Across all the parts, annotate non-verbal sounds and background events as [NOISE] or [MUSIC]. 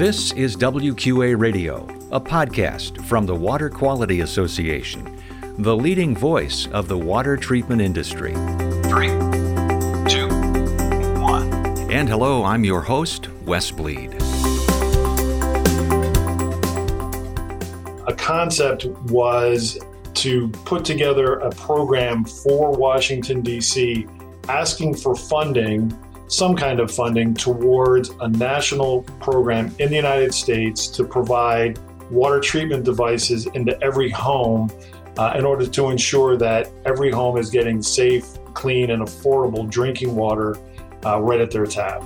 This is WQA Radio, a podcast from the Water Quality Association, the leading voice of the water treatment industry. Three, two, one. And hello, I'm your host, Wes Bleed. A concept was to put together a program for Washington, D.C., asking for funding some kind of funding towards a national program in the United States to provide water treatment devices into every home uh, in order to ensure that every home is getting safe, clean, and affordable drinking water uh, right at their tap.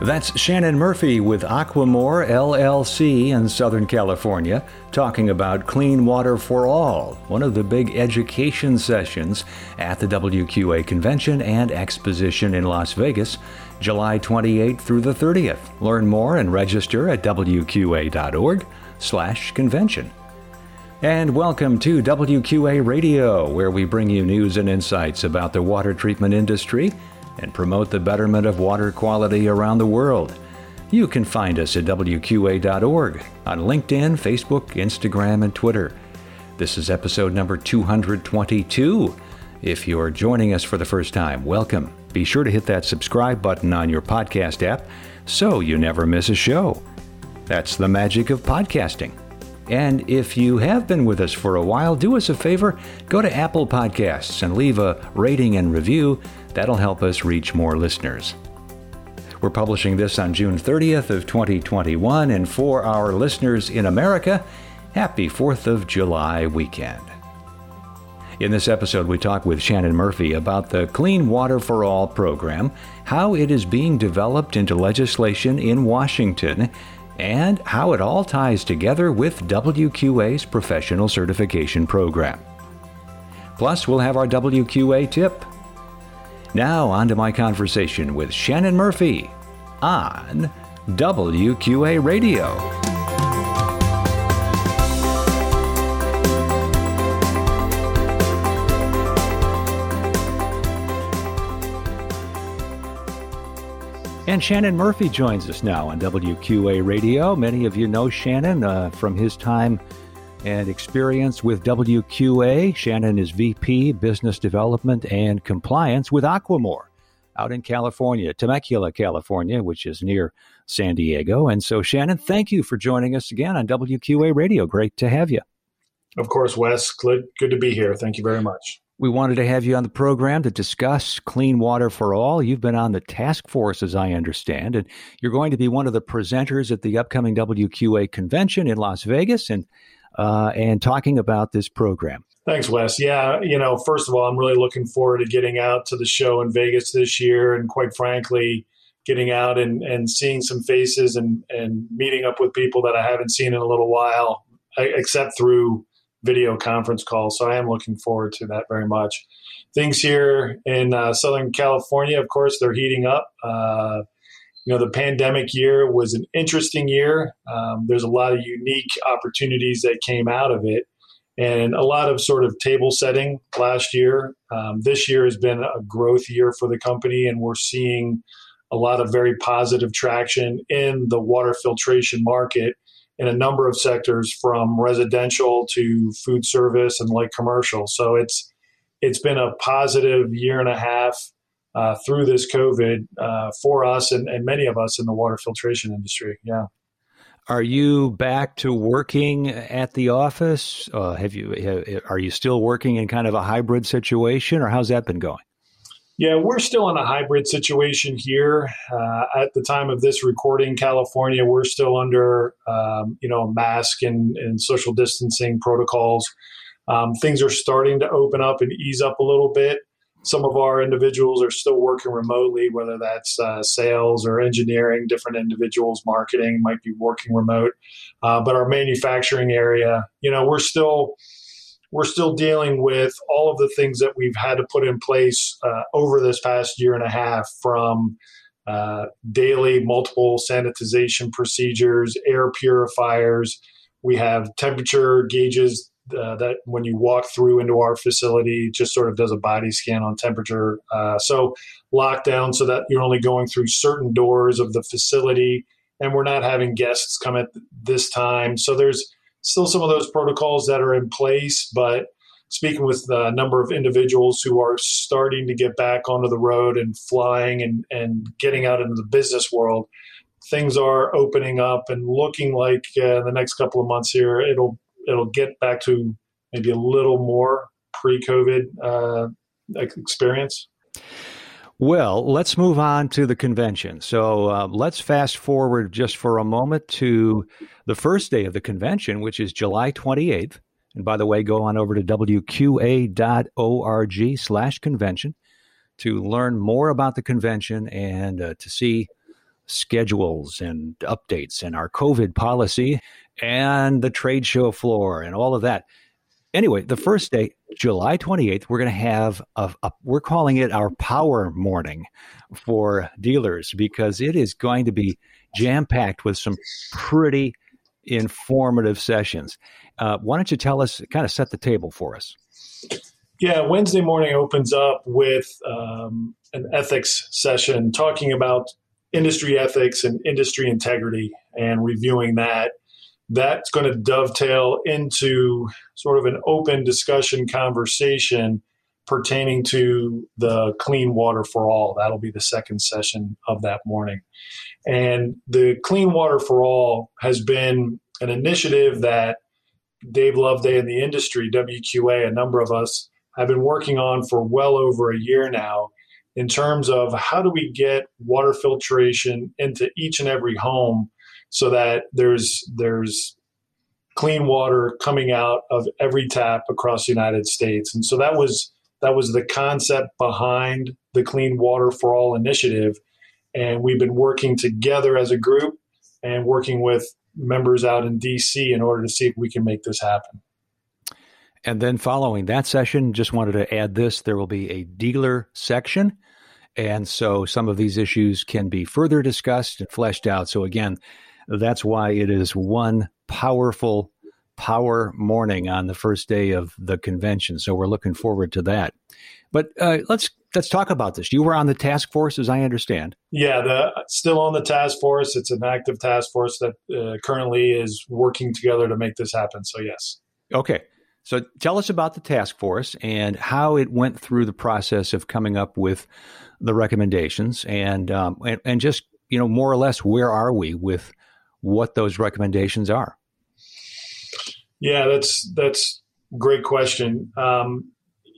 That's Shannon Murphy with Aquamor LLC in Southern California talking about Clean Water for All, one of the big education sessions at the WQA Convention and Exposition in Las Vegas, July 28th through the 30th. Learn more and register at wqa.org/convention. And welcome to WQA Radio, where we bring you news and insights about the water treatment industry and promote the betterment of water quality around the world. You can find us at WQA.org on LinkedIn, Facebook, Instagram, and Twitter. This is episode number 222. If you're joining us for the first time, welcome. Be sure to hit that subscribe button on your podcast app so you never miss a show. That's the magic of podcasting. And if you have been with us for a while, do us a favor go to Apple Podcasts and leave a rating and review That'll help us reach more listeners. We're publishing this on June 30th of 2021, and for our listeners in America, happy 4th of July weekend. In this episode, we talk with Shannon Murphy about the Clean Water for All program, how it is being developed into legislation in Washington, and how it all ties together with WQA's professional certification program. Plus, we'll have our WQA tip now, on to my conversation with Shannon Murphy on WQA Radio. And Shannon Murphy joins us now on WQA Radio. Many of you know Shannon uh, from his time and experience with WQA. Shannon is VP Business Development and Compliance with Aquamor out in California, Temecula, California, which is near San Diego. And so, Shannon, thank you for joining us again on WQA Radio. Great to have you. Of course, Wes. Good, good to be here. Thank you very much. We wanted to have you on the program to discuss clean water for all. You've been on the task force, as I understand, and you're going to be one of the presenters at the upcoming WQA convention in Las Vegas. And uh, and talking about this program. Thanks, Wes. Yeah, you know, first of all, I'm really looking forward to getting out to the show in Vegas this year, and quite frankly, getting out and, and seeing some faces and, and meeting up with people that I haven't seen in a little while, except through video conference calls. So I am looking forward to that very much. Things here in uh, Southern California, of course, they're heating up. Uh, you know, the pandemic year was an interesting year. Um, there's a lot of unique opportunities that came out of it, and a lot of sort of table setting last year. Um, this year has been a growth year for the company, and we're seeing a lot of very positive traction in the water filtration market in a number of sectors, from residential to food service and light commercial. So it's it's been a positive year and a half uh, through this COVID uh, for us and, and many of us in the water filtration industry. Yeah. Are you back to working at the office? Uh, have you are you still working in kind of a hybrid situation, or how's that been going? Yeah, we're still in a hybrid situation here. Uh, at the time of this recording, California, we're still under um, you know mask and, and social distancing protocols. Um, things are starting to open up and ease up a little bit some of our individuals are still working remotely, whether that's uh, sales or engineering, different individuals, marketing might be working remote. Uh, but our manufacturing area, you know, we're still we're still dealing with all of the things that we've had to put in place uh, over this past year and a half from uh, daily multiple sanitization procedures, air purifiers. We have temperature gauges uh, that when you walk through into our facility, just sort of does a body scan on temperature. Uh, so lockdown so that you're only going through certain doors of the facility, and we're not having guests come at this time. So there's still some of those protocols that are in place, but speaking with a number of individuals who are starting to get back onto the road and flying and, and getting out into the business world, things are opening up and looking like uh, the next couple of months here it'll it'll get back to maybe a little more pre-COVID uh, experience. Well, let's move on to the convention. So uh, let's fast forward just for a moment to the first day of the convention, which is July 28th. And by the way, go on over to wqa.org slash convention to learn more about the convention and uh, to see schedules and updates and our COVID policy and the trade show floor and all of that. Anyway, the first day, July 28th, we're going to have a, a, we're calling it our power morning for dealers because it is going to be jam packed with some pretty informative sessions. Uh, why don't you tell us, kind of set the table for us? Yeah, Wednesday morning opens up with um, an ethics session talking about industry ethics and industry integrity and reviewing that. That's going to dovetail into sort of an open discussion conversation pertaining to the clean water for all. That'll be the second session of that morning. And the Clean Water for All has been an initiative that Dave Loveday and the industry, WQA, a number of us have been working on for well over a year now in terms of how do we get water filtration into each and every home so that there's there's clean water coming out of every tap across the United States. And so that was that was the concept behind the Clean Water for All initiative. And we've been working together as a group and working with members out in DC in order to see if we can make this happen. And then following that session, just wanted to add this there will be a dealer section. And so some of these issues can be further discussed and fleshed out. So, again, that's why it is one powerful power morning on the first day of the convention. So, we're looking forward to that. But uh, let's let's talk about this. You were on the task force, as I understand. Yeah, the, still on the task force. It's an active task force that uh, currently is working together to make this happen. So yes. Okay. So tell us about the task force and how it went through the process of coming up with the recommendations, and um, and, and just you know more or less where are we with what those recommendations are. Yeah, that's that's great question. Um,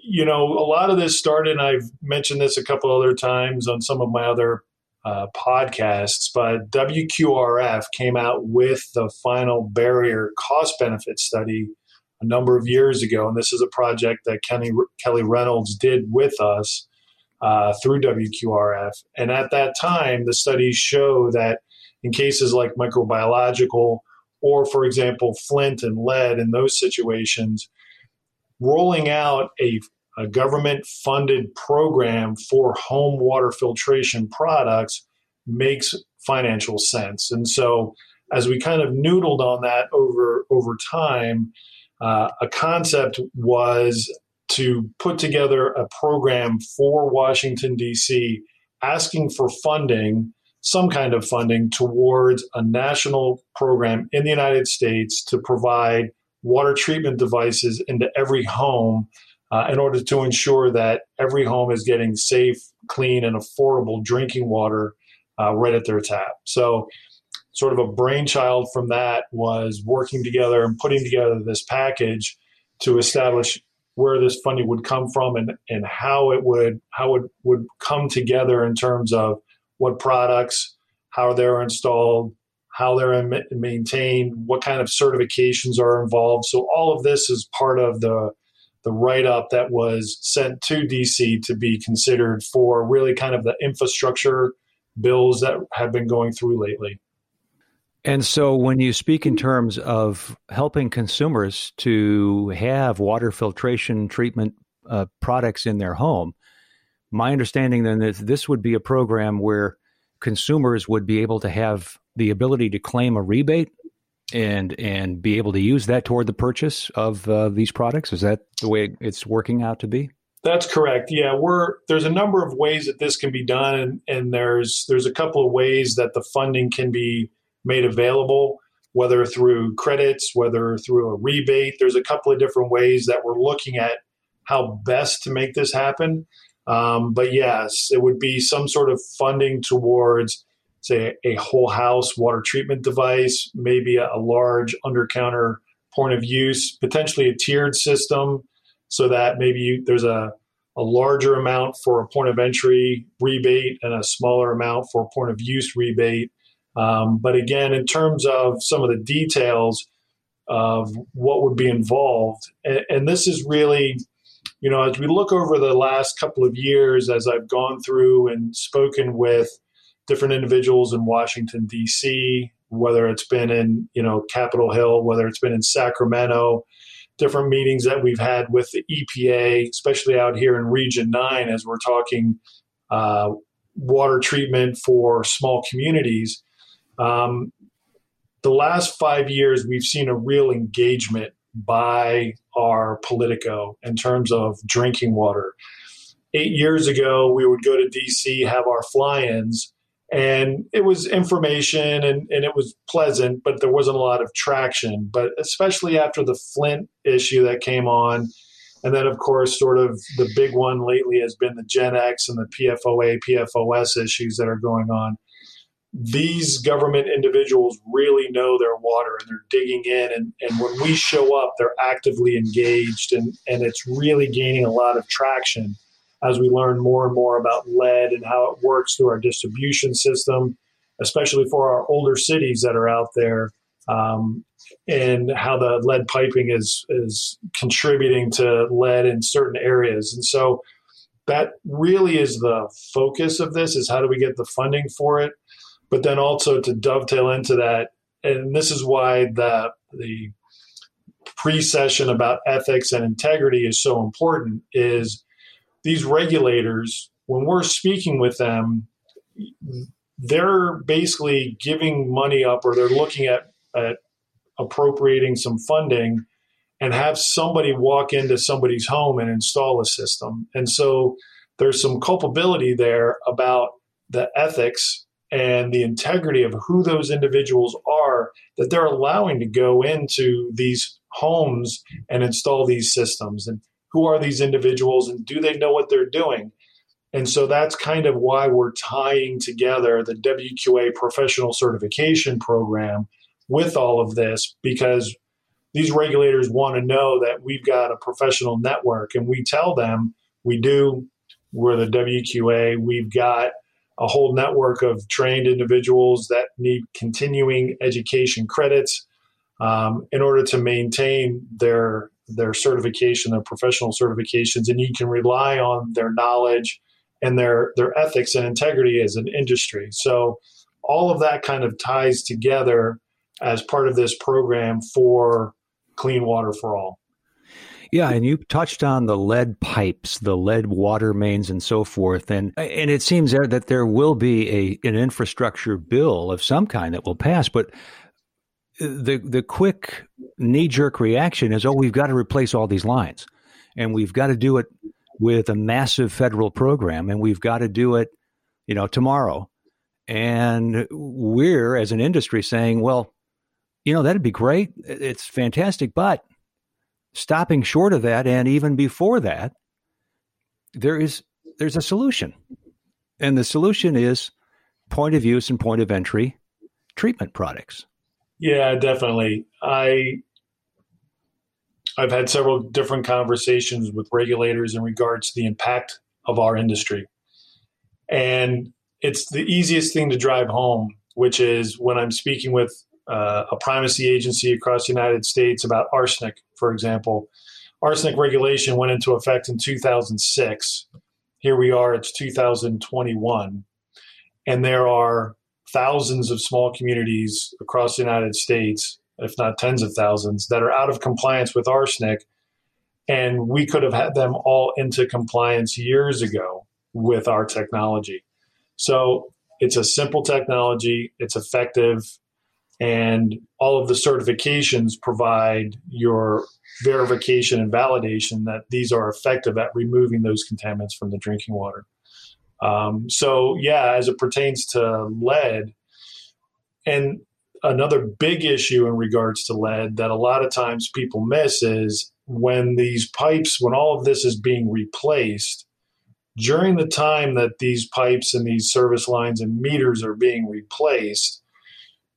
you know, a lot of this started, and I've mentioned this a couple other times on some of my other uh, podcasts, but WQRF came out with the final barrier cost benefit study a number of years ago. And this is a project that Kenny, Kelly Reynolds did with us uh, through WQRF. And at that time, the studies show that in cases like microbiological, or for example, Flint and lead in those situations, rolling out a, a government funded program for home water filtration products makes financial sense. And so, as we kind of noodled on that over over time, uh, a concept was to put together a program for Washington D.C. asking for funding, some kind of funding towards a national program in the United States to provide water treatment devices into every home uh, in order to ensure that every home is getting safe, clean, and affordable drinking water uh, right at their tap. So, sort of a brainchild from that was working together and putting together this package to establish where this funding would come from and, and how it would how it would come together in terms of what products, how they're installed, how they're maintained, what kind of certifications are involved. So all of this is part of the the write up that was sent to DC to be considered for really kind of the infrastructure bills that have been going through lately. And so, when you speak in terms of helping consumers to have water filtration treatment uh, products in their home, my understanding then is this would be a program where consumers would be able to have the ability to claim a rebate and and be able to use that toward the purchase of uh, these products? Is that the way it's working out to be? That's correct. Yeah, we're there's a number of ways that this can be done, and, and there's there's a couple of ways that the funding can be made available, whether through credits, whether through a rebate. There's a couple of different ways that we're looking at how best to make this happen. Um, but yes, it would be some sort of funding towards, say, a whole house water treatment device, maybe a, large under counter point of use, potentially a tiered system so that maybe you, there's a, a larger amount for a point of entry rebate and a smaller amount for a point of use rebate. Um, but again, in terms of some of the details of what would be involved, and, and this is really, you know, as we look over the last couple of years, as I've gone through and spoken with different individuals in Washington, D.C., whether it's been in, you know, Capitol Hill, whether it's been in Sacramento, different meetings that we've had with the EPA, especially out here in Region 9, as we're talking uh, water treatment for small communities. Um, the last five years, we've seen a real engagement by our Politico in terms of drinking water. Eight years ago, we would go to DC, have our fly ins, and it was information and, and it was pleasant, but there wasn't a lot of traction. But especially after the Flint issue that came on, and then of course, sort of the big one lately has been the GenX and the PFOA, PFOS issues that are going on. These government individuals really know their water and they're digging in. And, and when we show up, they're actively engaged and, and it's really gaining a lot of traction as we learn more and more about lead and how it works through our distribution system, especially for our older cities that are out there, um, and how the lead piping is is contributing to lead in certain areas. And so that really is the focus of this: is how do we get the funding for it, but then also to dovetail into that, and this is why the the pre-session about ethics and integrity is so important is these regulators, when we're speaking with them, they're basically giving money up or they're looking at, at appropriating some funding and have somebody walk into somebody's home and install a system. And so there's some culpability there about the ethics and the integrity of who those individuals are that they're allowing to go into these homes and install these systems. And who are these individuals and do they know what they're doing? And so that's kind of why we're tying together the WQA professional certification program with all of this because these regulators want to know that we've got a professional network and we tell them we do. We're the WQA. We've got a whole network of trained individuals that need continuing education credits um, in order to maintain their their certification, their professional certifications, and you can rely on their knowledge and their their ethics and integrity as an industry. So all of that kind of ties together as part of this program for clean water for all. Yeah, and you touched on the lead pipes, the lead water mains, and so forth, and and it seems that there will be a an infrastructure bill of some kind that will pass. But the the quick knee jerk reaction is, oh, we've got to replace all these lines, and we've got to do it with a massive federal program, and we've got to do it, you know, tomorrow. And we're as an industry saying, well, you know, that'd be great. It's fantastic, but stopping short of that, and even before that, there is there's a solution, and the solution is point of use and point of entry treatment products. Yeah, definitely. I I've had several different conversations with regulators in regards to the impact of our industry. And it's the easiest thing to drive home, which is when I'm speaking with uh, a primacy agency across the United States about arsenic, for example. Arsenic regulation went into effect in 2006. Here we are, it's 2021. And there are thousands of small communities across the United States, if not tens of thousands, that are out of compliance with arsenic. And we could have had them all into compliance years ago with our technology. So it's a simple technology, it's effective, and all of the certifications provide your verification and validation that these are effective at removing those contaminants from the drinking water. Um, so, yeah, as it pertains to lead, and another big issue in regards to lead that a lot of times people miss is when these pipes, when all of this is being replaced, during the time that these pipes and these service lines and meters are being replaced,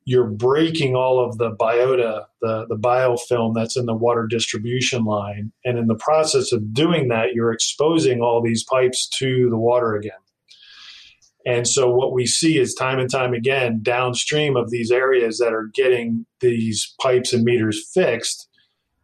you're breaking all of the biota, the, the biofilm that's in the water distribution line. And in the process of doing that, you're exposing all these pipes to the water again. And so what we see is time and time again downstream of these areas that are getting these pipes and meters fixed,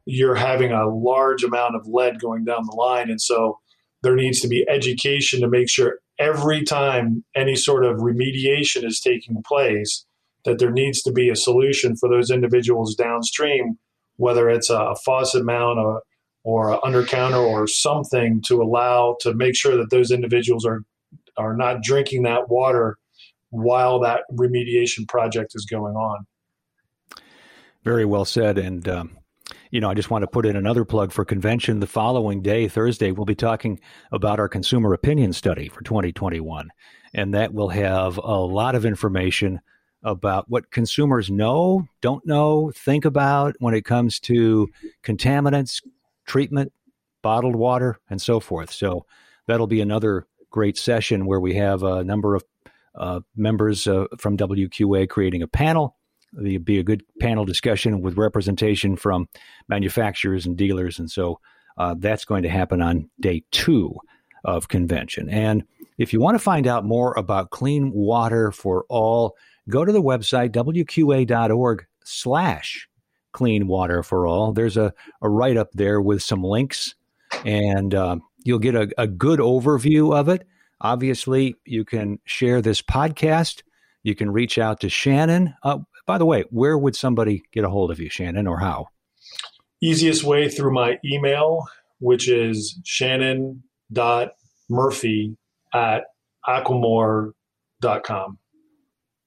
you're having a large amount of lead going down the line. And so there needs to be education to make sure every time any sort of remediation is taking place, that there needs to be a solution for those individuals downstream, whether it's a faucet mount or, or under counter or something to allow to make sure that those individuals are are not drinking that water while that remediation project is going on. Very well said. And, um, you know, I just want to put in another plug for convention. The following day, Thursday, we'll be talking about our consumer opinion study for 2021. And that will have a lot of information about what consumers know, don't know, think about when it comes to contaminants, treatment, bottled water, and so forth. So that'll be another great session where we have a number of uh, members uh, from WQA creating a panel. It'd be a good panel discussion with representation from manufacturers and dealers. And so uh, that's going to happen on day two of convention. And if you want to find out more about clean water for all, go to the website wqa.org slash clean water for all. There's a, a write up there with some links and uh, You'll get a, a good overview of it. Obviously, you can share this podcast. You can reach out to Shannon. Uh, by the way, where would somebody get a hold of you, Shannon, or how? Easiest way through my email, which is shannon.murphy at aquamor.com.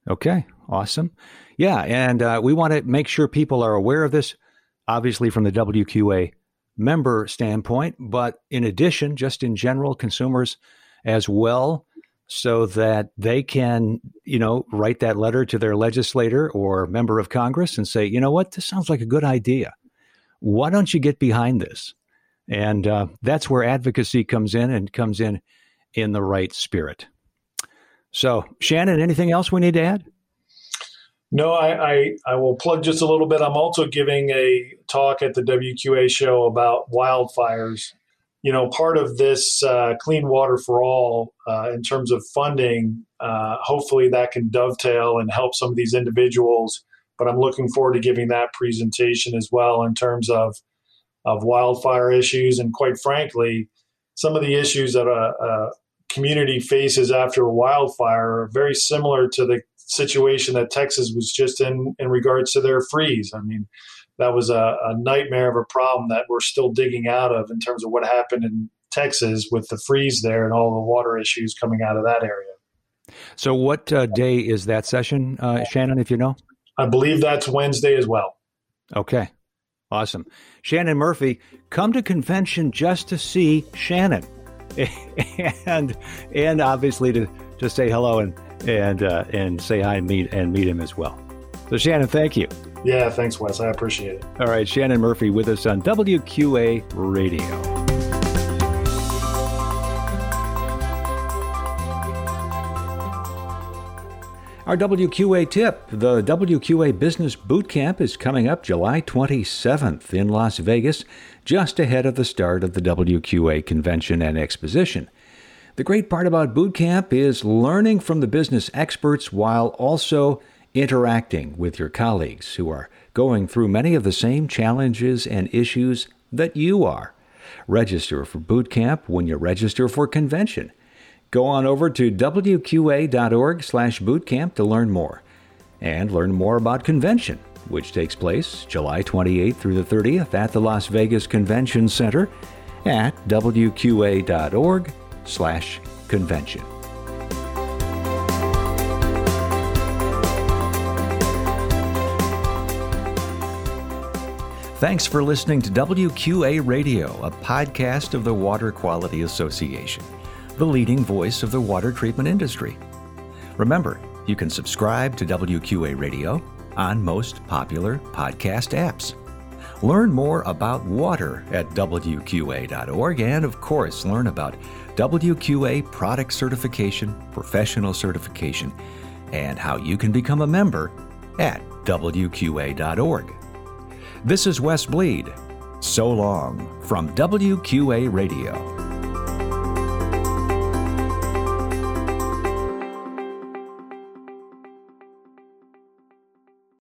Okay, awesome. Yeah, and uh, we want to make sure people are aware of this, obviously, from the WQA member standpoint, but in addition, just in general, consumers as well, so that they can, you know, write that letter to their legislator or member of Congress and say, you know what, this sounds like a good idea. Why don't you get behind this? And uh, that's where advocacy comes in and comes in in the right spirit. So, Shannon, anything else we need to add? No, I, I, I, will plug just a little bit. I'm also giving a talk at the WQA show about wildfires. You know, part of this uh, Clean Water for All, uh, in terms of funding, uh, hopefully that can dovetail and help some of these individuals. But I'm looking forward to giving that presentation as well in terms of of wildfire issues and, quite frankly, some of the issues that a, a community faces after a wildfire are very similar to the situation that Texas was just in in regards to their freeze. I mean, that was a, a, nightmare of a problem that we're still digging out of in terms of what happened in Texas with the freeze there and all the water issues coming out of that area. So, what uh, day is that session, uh, Shannon? If you know, I believe that's Wednesday as well. Okay, awesome. Shannon Murphy, come to convention just to see Shannon, [LAUGHS] and and obviously to to say hello and and uh, and say hi and meet and meet him as well. So Shannon, thank you. Yeah, thanks, Wes. I appreciate it. All right, Shannon Murphy with us on WQA Radio. Our WQA tip the WQA Business Boot Camp is coming up July 27th in Las Vegas, just ahead of the start of the WQA Convention and Exposition. The great part about boot camp is learning from the business experts while also interacting with your colleagues who are going through many of the same challenges and issues that you are. Register for boot camp when you register for convention. Go on over to wqa.org/bootcamp to learn more and learn more about convention, which takes place July 28th through the 30th at the Las Vegas Convention Center at wqa.org slash convention. Thanks for listening to WQA Radio, a podcast of the Water Quality Association, the leading voice of the water treatment industry. Remember, you can subscribe to WQA Radio on most popular podcast apps. Learn more about water at WQA.org and, of course, learn about WQA product certification, professional certification, and how you can become a member at WQA.org. This is Wes Bleed. So long from WQA Radio.